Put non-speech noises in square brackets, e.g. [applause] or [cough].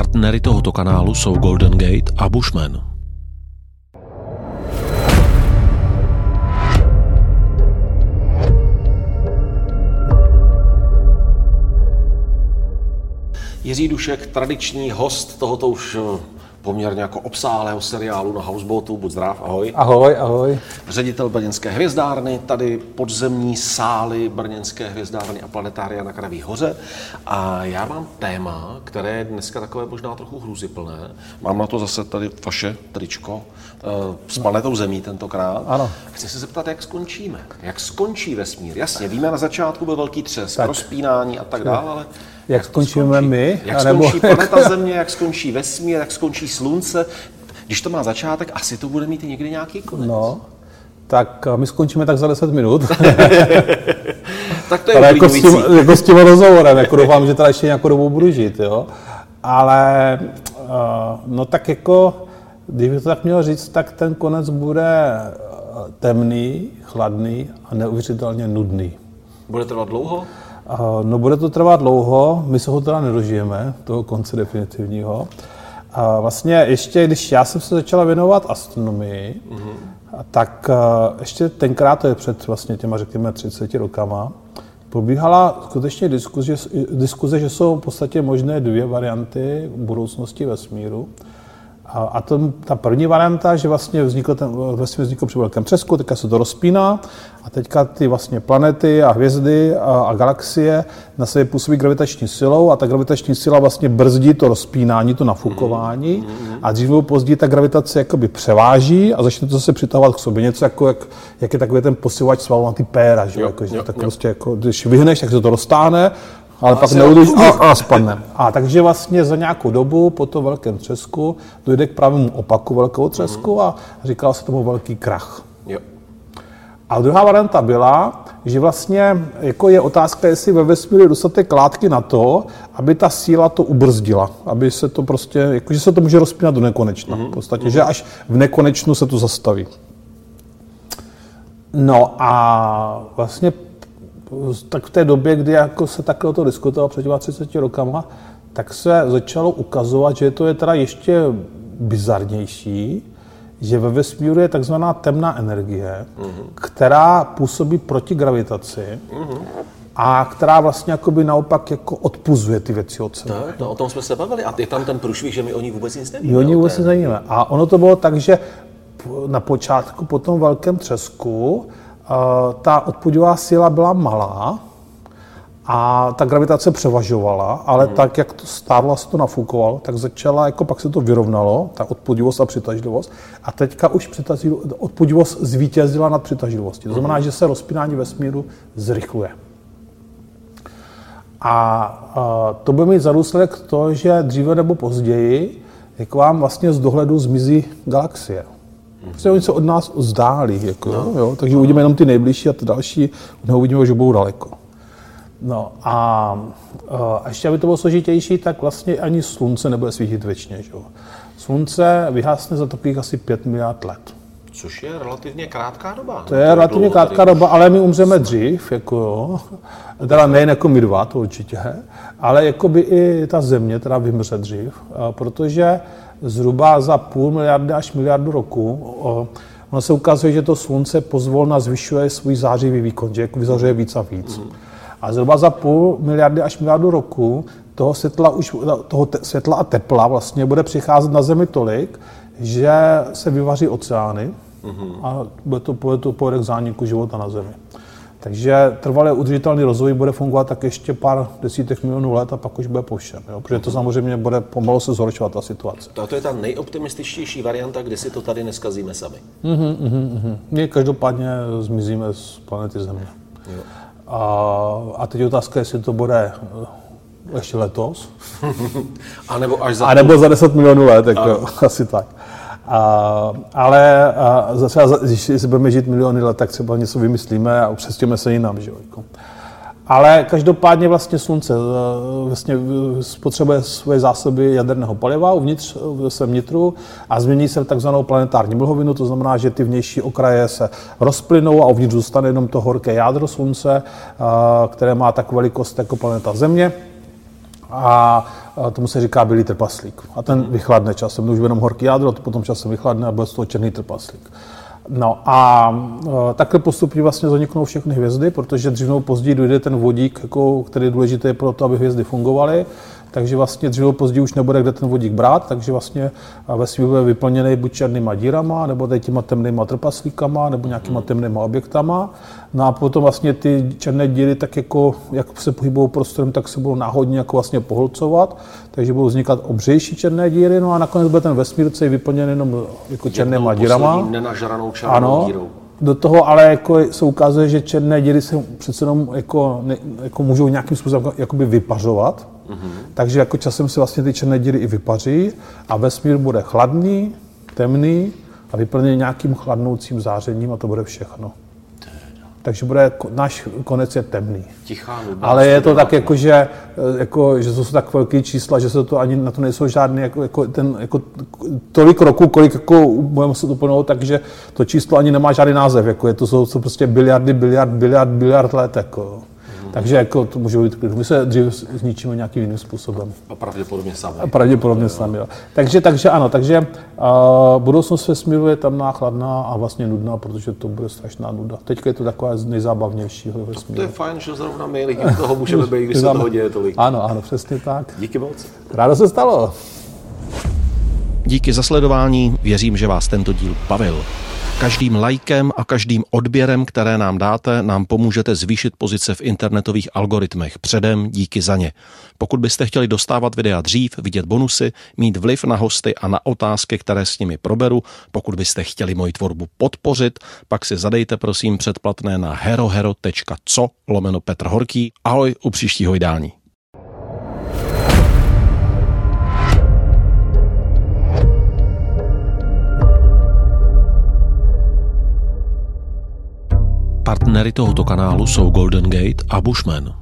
Partnery tohoto kanálu jsou Golden Gate a Bushman. Jiří Dušek, tradiční host tohoto už poměrně jako obsálého seriálu na Houseboatu. Buď zdrav, ahoj. Ahoj, ahoj. Ředitel Brněnské hvězdárny, tady podzemní sály Brněnské hvězdárny a planetária na Kraví hoře. A já mám téma, které je dneska takové možná trochu hruziplné. Mám na to zase tady vaše tričko eh, s planetou Zemí tentokrát. Ano. Chci se zeptat, jak skončíme. Jak skončí vesmír? Jasně, víme, na začátku byl velký třes, tak. rozpínání a tak dále, ale jak skončíme skončí? my? Jak nebo... skončí planeta Země, jak skončí vesmír, jak skončí Slunce? Když to má začátek, asi to bude mít někdy nějaký konec. No, tak my skončíme tak za 10 minut. [laughs] tak to je Ale jako s, tím, jako s tím rozhovorem, jako doufám, že teda ještě nějakou dobu budu žít, jo. Ale uh, no tak jako, když bych to tak měl říct, tak ten konec bude temný, chladný a neuvěřitelně nudný. Bude trvat dlouho? No bude to trvat dlouho, my se ho teda nedožijeme, toho konce definitivního. A vlastně ještě, když já jsem se začala věnovat astronomii, mm-hmm. tak ještě tenkrát, to je před vlastně těma, řekněme, 30 rokama, probíhala skutečně diskuze, diskuze, že jsou v podstatě možné dvě varianty budoucnosti vesmíru. A, a to, ta první varianta, že vlastně vznikl ten, vlastně vznikl při velkém třesku, teďka se to rozpíná a teďka ty vlastně planety a hvězdy a, a galaxie na sebe působí gravitační silou a ta gravitační sila vlastně brzdí to rozpínání, to nafukování mm-hmm. a dřív nebo později ta gravitace jakoby převáží a začne to se přitahovat k sobě. Něco jako, jak, jak je takový ten posilovač svalnatý péra, že? Jo, jako, že jo, tak jo. prostě jako, když vyhneš, tak se to roztáhne ale pak neudeš a, a spadne. A takže vlastně za nějakou dobu po tom velkém třesku dojde k pravému opaku velkého třesku a říkal se tomu velký krach. Jo. A druhá varianta byla, že vlastně jako je otázka, jestli ve vesmíru je dostatek látky na to, aby ta síla to ubrzdila, aby se to prostě, jako, že se to může rozpínat do nekonečna. Mm-hmm. V podstatě, mm-hmm. že až v nekonečnu se to zastaví. No a vlastně tak v té době, kdy jako se takhle to diskutovalo před 30 rokama, tak se začalo ukazovat, že to je teda ještě bizarnější, že ve vesmíru je takzvaná temná energie, mm-hmm. která působí proti gravitaci mm-hmm. a která vlastně jakoby naopak jako odpuzuje ty věci od sebe. Tak, no, o tom jsme se bavili a je tam ten průšvih, že my o ní vůbec nic nevíme. O ní vůbec nic nevíme. A ono to bylo tak, že na počátku po tom velkém třesku ta odpudivá síla byla malá a ta gravitace převažovala, ale hmm. tak, jak to stárla se to nafukovalo, tak začala, jako pak se to vyrovnalo, ta odpudivost a přitažlivost. A teďka už odpudivost zvítězila nad přitažlivostí. To znamená, hmm. že se rozpínání vesmíru zrychluje. A, a to by mít za důsledek to, že dříve nebo později, jak vám vlastně z dohledu zmizí galaxie. Prostě oni se od nás vzdálí, jako, no. jo, takže no. uvidíme jenom ty nejbližší a ty další neuvidíme, že budou daleko. No a, a ještě, aby to bylo složitější, tak vlastně ani slunce nebude svítit věčně. Že? Slunce vyhasne za takových asi 5 miliard let. Což je relativně krátká doba. To je relativně krátká doba, ale my umřeme dřív, jako jo. Teda nejen jako my dva, to určitě, ale jako by i ta země teda vymře dřív, protože zhruba za půl miliardy až miliardu roku. Ono se ukazuje, že to slunce pozvolna zvyšuje svůj zářivý výkon, že jako vyzařuje víc a víc. A zhruba za půl miliardy až miliardu roku toho světla, už, toho te, světla a tepla vlastně bude přicházet na Zemi tolik, že se vyvaří oceány a bude to, bude to povede k zániku života na Zemi. Takže trvalé udržitelný rozvoj bude fungovat tak ještě pár desítek milionů let a pak už bude po všem, jo? protože to samozřejmě bude pomalu se zhoršovat ta situace. To je ta nejoptimističtější varianta, kdy si to tady neskazíme sami. Mm-hmm, mm-hmm. My každopádně zmizíme z planety Země. Jo. A, a teď otázka, jestli to bude eh, ještě letos. [laughs] a nebo až za... A nebo za 10 milionů let, jako, [laughs] asi tak. A, ale a zase, když si budeme žít miliony let, tak třeba něco vymyslíme a přestěme se jinam. Že? Jako. Ale každopádně vlastně Slunce e, vlastně spotřebuje svoje zásoby jaderného paliva uvnitř ve svém nitru a změní se v takzvanou planetární mlhovinu, to znamená, že ty vnější okraje se rozplynou a uvnitř zůstane jenom to horké jádro Slunce, které má tak velikost jako planeta Země. A tomu se říká bílý trpaslík. A ten vychladne časem, už jenom horký jádro, to potom časem vychladne a bude z toho černý trpaslík. No a takhle postupně vlastně zaniknou všechny hvězdy, protože dřív nebo později dojde ten vodík, jako, který je důležitý pro to, aby hvězdy fungovaly takže vlastně dříve později už nebude kde ten vodík brát, takže vlastně vesmír bude vyplněný buď černýma dírama, nebo tady těma temnýma trpaslíkama, nebo nějakýma temnýma objektama. No a potom vlastně ty černé díry, tak jako, jak se pohybují prostorem, tak se budou náhodně jako vlastně poholcovat, takže budou vznikat obřejší černé díry, no a nakonec bude ten vesmír celý vyplněný jenom jako černýma dírama. nenažranou černou ano, dírou. Do toho ale jako se ukazuje, že černé díry se přece jenom jako, ne, jako můžou nějakým způsobem jakoby vypařovat, Mm-hmm. Takže jako časem se vlastně ty černé díry i vypaří a vesmír bude chladný, temný a vyplněný nějakým chladnoucím zářením a to bude všechno. Takže bude, náš konec je temný. Tichá Ale je to tak, jako, že, jako, že to jsou tak velké čísla, že se to ani na to nejsou žádné, jako, jako, ten, jako, tolik roků, kolik jako, budeme se to plnout, takže to číslo ani nemá žádný název. Jako, je to jsou, jsou prostě biliardy, biliard, biliard, biliard let. Jako. Takže jako to může být My se dřív zničíme nějakým jiným způsobem. A pravděpodobně sami. A pravděpodobně sami, jo. Takže, takže ano, takže uh, budoucnost vesmíru je tam chladná a vlastně nudná, protože to bude strašná nuda. Teďka je to taková z nejzábavnějšího vesmíru. To je fajn, že zrovna my lidi toho můžeme být, když se toho děje tolik. Ano, ano, přesně tak. Díky moc. Rádo se stalo. Díky za sledování, věřím, že vás tento díl bavil. Každým lajkem a každým odběrem, které nám dáte, nám pomůžete zvýšit pozice v internetových algoritmech. Předem díky za ně. Pokud byste chtěli dostávat videa dřív, vidět bonusy, mít vliv na hosty a na otázky, které s nimi proberu, pokud byste chtěli moji tvorbu podpořit, pak si zadejte prosím předplatné na herohero.co lomeno Petr Horký. Ahoj u příštího vydání. Partnery tohoto kanálu jsou Golden Gate a Bushman.